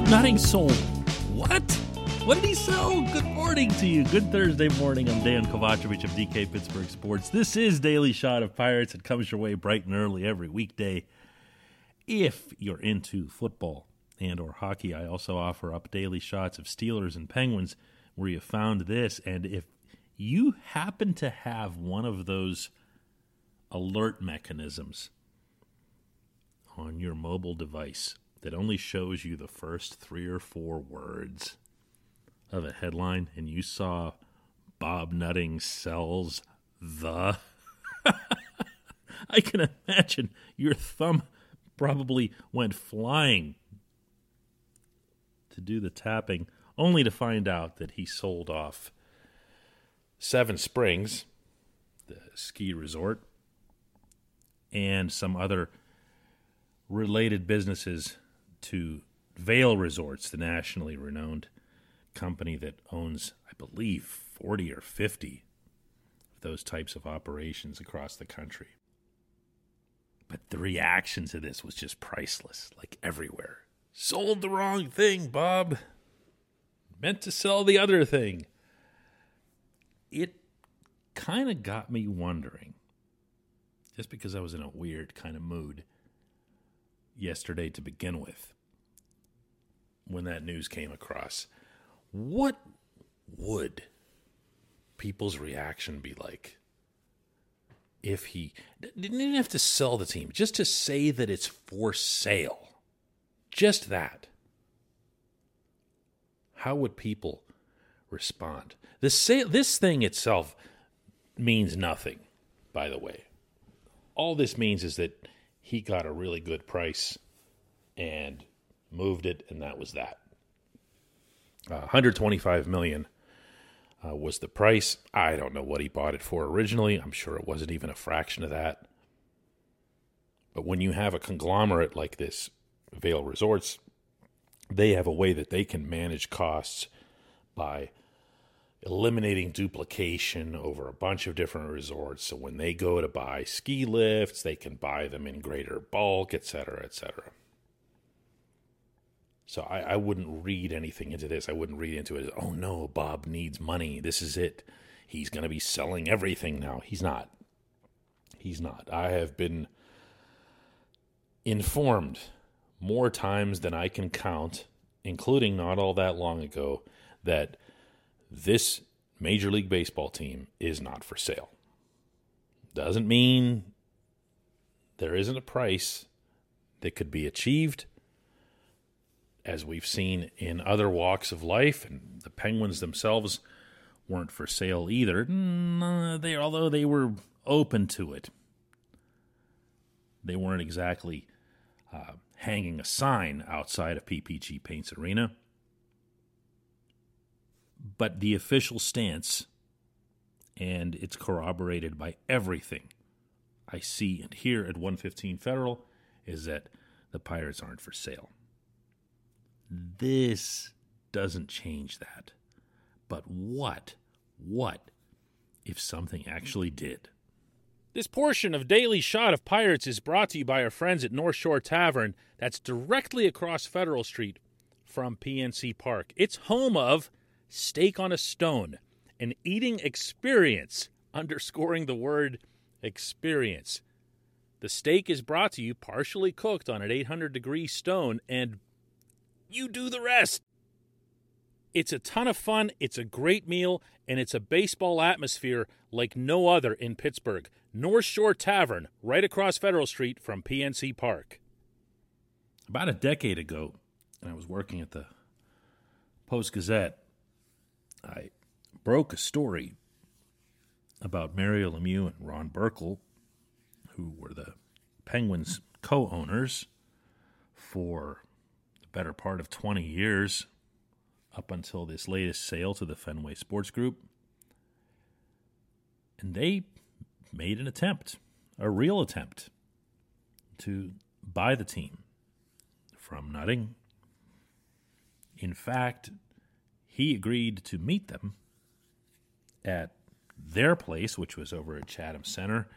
Bob Nutting sold. What? What did he sell? Good morning to you. Good Thursday morning. I'm Dejan Kovacevic of DK Pittsburgh Sports. This is Daily Shot of Pirates. It comes your way bright and early every weekday. If you're into football and or hockey, I also offer up daily shots of Steelers and Penguins where you found this. And if you happen to have one of those alert mechanisms on your mobile device that only shows you the first three or four words of a headline and you saw Bob Nutting sells the. I can imagine your thumb probably went flying to do the tapping, only to find out that he sold off Seven Springs, the ski resort, and some other related businesses to Vail Resorts, the nationally renowned company that owns, I believe, 40 or 50 of those types of operations across the country. But the reaction to this was just priceless, like everywhere. Sold the wrong thing, Bob. Meant to sell the other thing. It kind of got me wondering, just because I was in a weird kind of mood yesterday to begin with when that news came across. What would people's reaction be like if he didn't even have to sell the team, just to say that it's for sale? Just that. How would people respond? This sale, this thing itself means nothing, by the way. All this means is that he got a really good price and moved it, and that was that. Uh, 125 million uh, was the price. I don't know what he bought it for originally. I'm sure it wasn't even a fraction of that. But when you have a conglomerate like this, Vail Resorts, they have a way that they can manage costs by eliminating duplication over a bunch of different resorts. So when they go to buy ski lifts, they can buy them in greater bulk, et cetera, et cetera. So I, I wouldn't read anything into this. I wouldn't read into it. Oh no, Bob needs money. This is it. He's going to be selling everything now. He's not. He's not. I have been informed more times than I can count, including not all that long ago, that this Major League Baseball team is not for sale. Doesn't mean there isn't a price that could be achieved, as we've seen in other walks of life, and the Penguins themselves weren't for sale either. They, although they were open to it, they weren't exactly uh, hanging a sign outside of PPG Paints Arena. But the official stance, and it's corroborated by everything I see and hear at 115 Federal, is that the Pirates aren't for sale. This doesn't change that. But what, what if something actually did? This portion of Daily Shot of Pirates is brought to you by our friends at North Shore Tavern, that's directly across Federal Street from PNC Park. It's home of Steak on a Stone, an eating experience, underscoring the word experience. The steak is brought to you partially cooked on an 800 degree stone, and you do the rest. It's a ton of fun, it's a great meal, and it's a baseball atmosphere like no other in Pittsburgh. North Shore Tavern, right across Federal Street from PNC Park. About a decade ago, and I was working at the Post Gazette I broke a story about Mario Lemieux and Ron Burkle, who were the Penguins co owners for the better part of 20 years up until this latest sale to the Fenway Sports Group. And they made an attempt, a real attempt, to buy the team from Nutting. In fact, he agreed to meet them at their place, which was over at Chatham Center,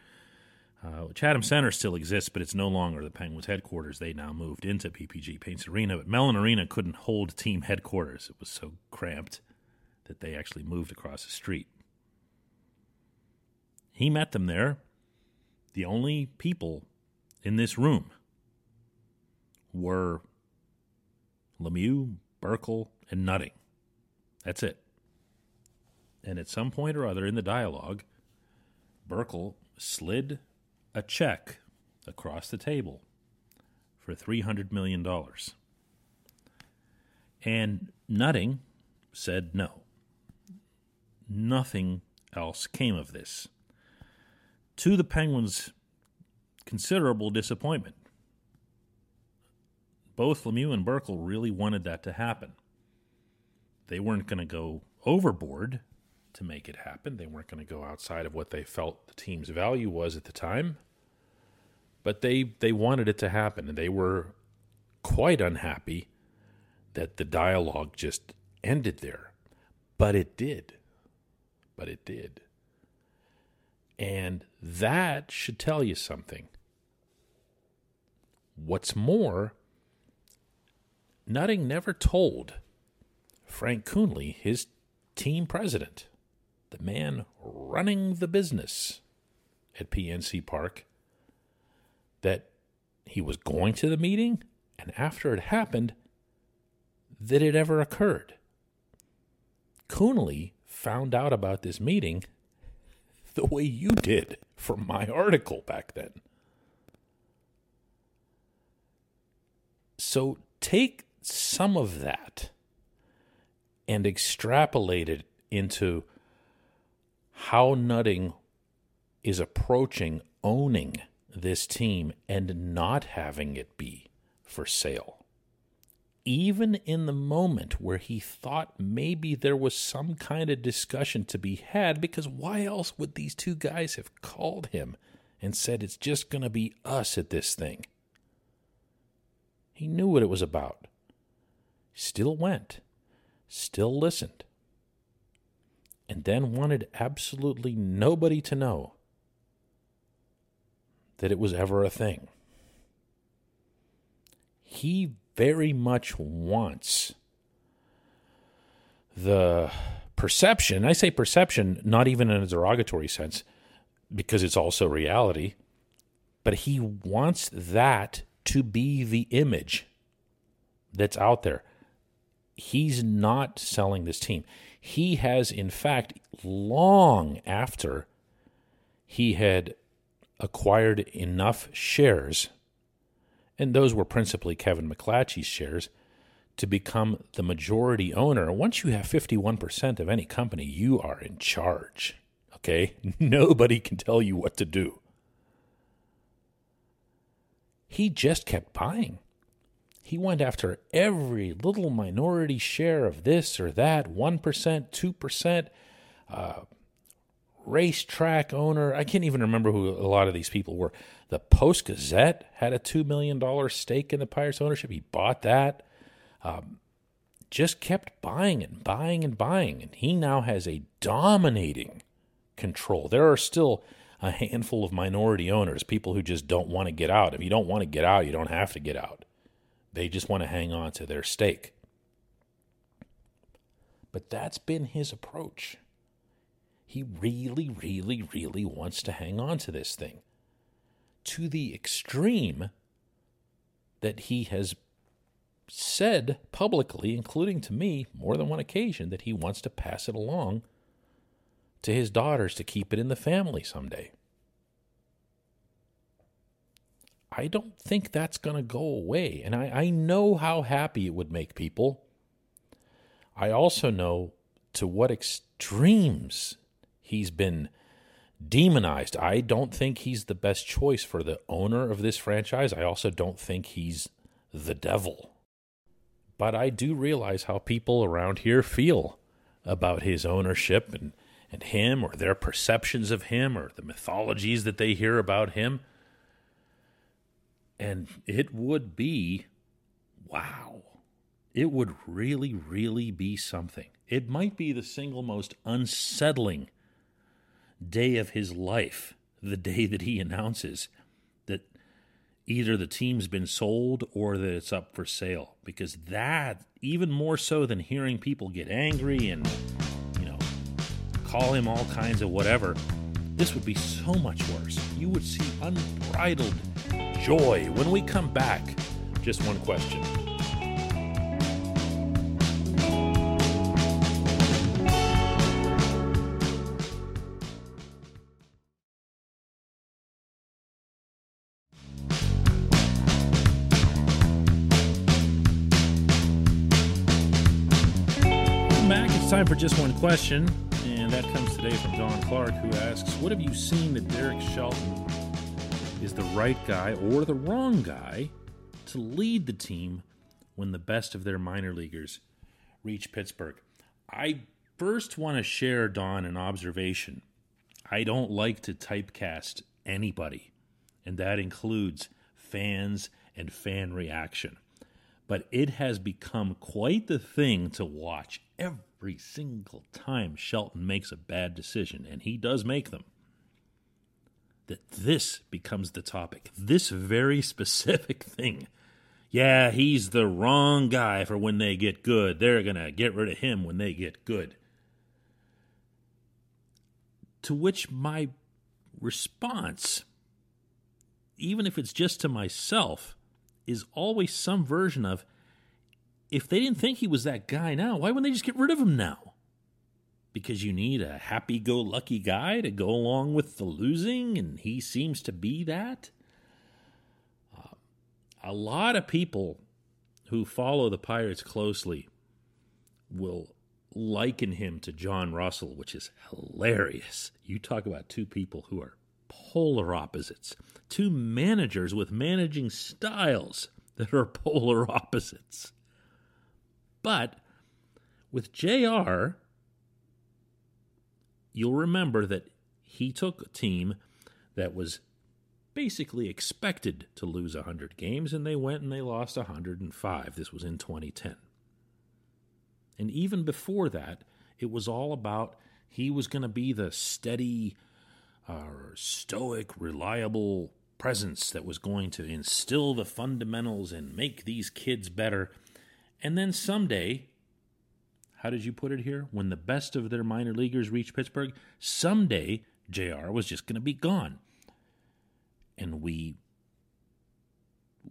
Uh, Chatham Center still exists, but it's no longer the Penguins' headquarters. They now moved into PPG Paints Arena, but Mellon Arena couldn't hold team headquarters. It was so cramped that they actually moved across the street. He met them there. The only people in this room were Lemieux, Burkle, and Nutting. That's it. And at some point or other in the dialogue, Burkle slid a check across the table for $300 million. And Nutting said no. Nothing else came of this. To the Penguins' considerable disappointment, both Lemieux and Burkle really wanted that to happen. They weren't going to go overboard to make it happen. They weren't going to go outside of what they felt the team's value was at the time. But they they wanted it to happen and they were quite unhappy that the dialogue just ended there. But it did. But it did. And that should tell you something. What's more, Nutting never told Frank Coonelly, his team president, the man running the business at PNC Park, that he was going to the meeting and after it happened, that it ever occurred. Coonelly found out about this meeting the way you did from my article back then. So take some of that and extrapolate it into how Nutting is approaching owning this team and not having it be for sale. Even in the moment where he thought maybe there was some kind of discussion to be had, because why else would these two guys have called him and said it's just going to be us at this thing? He knew what it was about. Still went still listened, and then wanted absolutely nobody to know that it was ever a thing. He very much wants the perception, I say perception not even in a derogatory sense, because it's also reality, but he wants that to be the image that's out there he's not selling this team. He has, in fact, long after he had acquired enough shares, and those were principally Kevin McClatchy's shares, to become the majority owner. Once you have 51% of any company, you are in charge. Okay? Nobody can tell you what to do. He just kept buying. He went after every little minority share of this or that 1%, 2%, uh, racetrack owner. I can't even remember who a lot of these people were. The Post Gazette had a $2 million stake in the Pirates ownership. He bought that. Um, just kept buying and buying and buying. And he now has a dominating control. There are still a handful of minority owners, people who just don't want to get out. If you don't want to get out, you don't have to get out. They just want to hang on to their stake. But that's been his approach. He really, really, really wants to hang on to this thing to the extreme that he has said publicly, including to me more than one occasion, that he wants to pass it along to his daughters to keep it in the family someday. I don't think that's going to go away. And I, I know how happy it would make people. I also know to what extremes he's been demonized. I don't think he's the best choice for the owner of this franchise. I also don't think he's the devil. But I do realize how people around here feel about his ownership and, and him or their perceptions of him or the mythologies that they hear about him. And it would be wow. It would really, really be something. It might be the single most unsettling day of his life the day that he announces that either the team's been sold or that it's up for sale. Because that, even more so than hearing people get angry and, you know, call him all kinds of whatever, this would be so much worse. You would see unbridled joy when we come back. Just one question. time for just one question, and that comes today from Don Clark, who asks What have you seen that Derek Shelton is the right guy or the wrong guy to lead the team when the best of their minor leaguers reach Pittsburgh? I first want to share, Don, an observation. I don't like to typecast anybody, and that includes fans and fan reaction. But it has become quite the thing to watch every single time Shelton makes a bad decision, and he does make them, that this becomes the topic. This very specific thing. Yeah, he's the wrong guy for when they get good. They're going to get rid of him when they get good. To which my response, even if it's just to myself, is always some version of if they didn't think he was that guy now, why wouldn't they just get rid of him now? Because you need a happy go lucky guy to go along with the losing, and he seems to be that. Uh, a lot of people who follow the Pirates closely will liken him to John Russell, which is hilarious. You talk about two people who are polar opposites, two managers with managing styles that are polar opposites. But with JR, you'll remember that he took a team that was basically expected to lose 100 games, and they went and they lost 105. This was in 2010. And even before that, it was all about he was going to be the steady, uh, stoic, reliable presence that was going to instill the fundamentals and make these kids better. And then someday, how did you put it here? When the best of their minor leaguers reach Pittsburgh, someday JR was just going to be gone. And we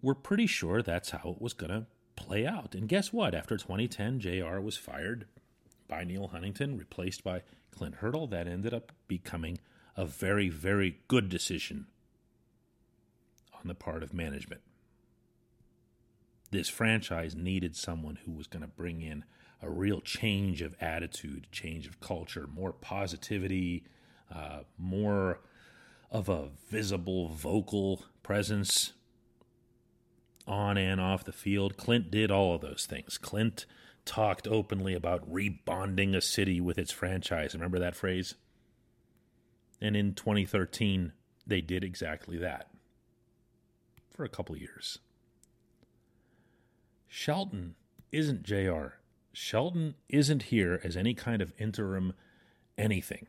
were pretty sure that's how it was going to play out. And guess what? After 2010, JR was fired by Neal Huntington, replaced by Clint Hurdle. That ended up becoming a very, very good decision on the part of management this franchise needed someone who was going to bring in a real change of attitude, change of culture, more positivity, uh, more of a visible vocal presence on and off the field. Clint did all of those things. Clint talked openly about rebonding a city with its franchise. Remember that phrase? And in 2013, they did exactly that for a couple years. Shelton isn't JR. Shelton isn't here as any kind of interim anything.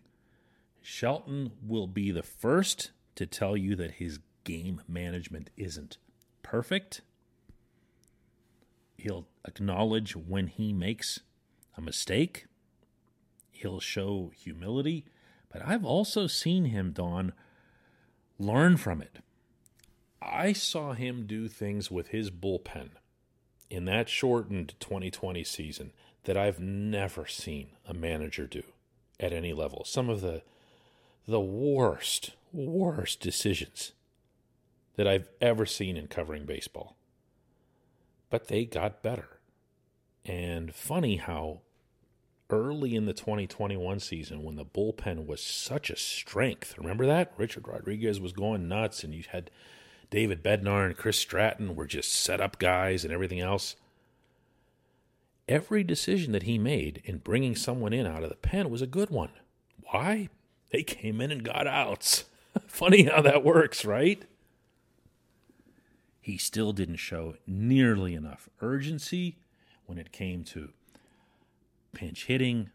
Shelton will be the first to tell you that his game management isn't perfect. He'll acknowledge when he makes a mistake. He'll show humility. But I've also seen him, Don, learn from it. I saw him do things with his bullpen in that shortened 2020 season that I've never seen a manager do at any level. Some of the the worst, worst decisions that I've ever seen in covering baseball. But they got better. And funny how early in the 2021 season when the bullpen was such a strength. Remember that? Richard Rodriguez was going nuts and you had David Bednar and Chris Stratton were just set up guys and everything else. Every decision that he made in bringing someone in out of the pen was a good one. Why? They came in and got outs. Funny how that works, right? He still didn't show nearly enough urgency when it came to pinch hitting,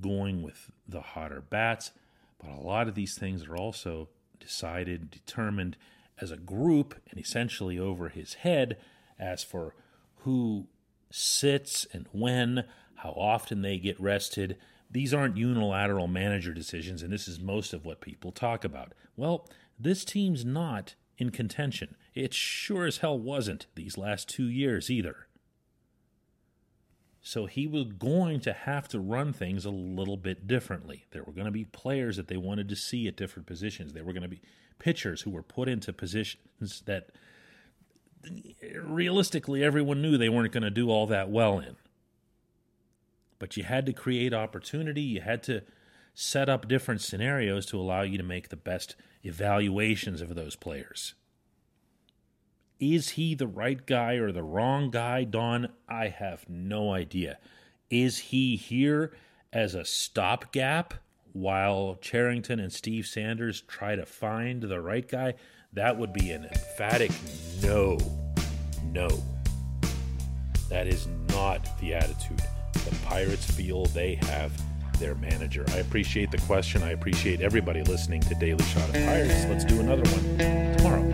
going with the hotter bats. But a lot of these things are also decided, determined as a group and essentially over his head as for who sits and when, how often they get rested. These aren't unilateral manager decisions, and this is most of what people talk about. Well, this team's not in contention. It sure as hell wasn't these last two years either. So he was going to have to run things a little bit differently. There were going to be players that they wanted to see at different positions. There were going to be pitchers who were put into positions that realistically everyone knew they weren't going to do all that well in. But you had to create opportunity, you had to set up different scenarios to allow you to make the best evaluations of those players. Is he the right guy or the wrong guy, Don? I have no idea. Is he here as a stopgap while Cherington and Steve Sanders try to find the right guy? That would be an emphatic no. No. That is not the attitude the Pirates feel they have their manager. I appreciate the question. I appreciate everybody listening to Daily Shot of Pirates. Let's do another one tomorrow.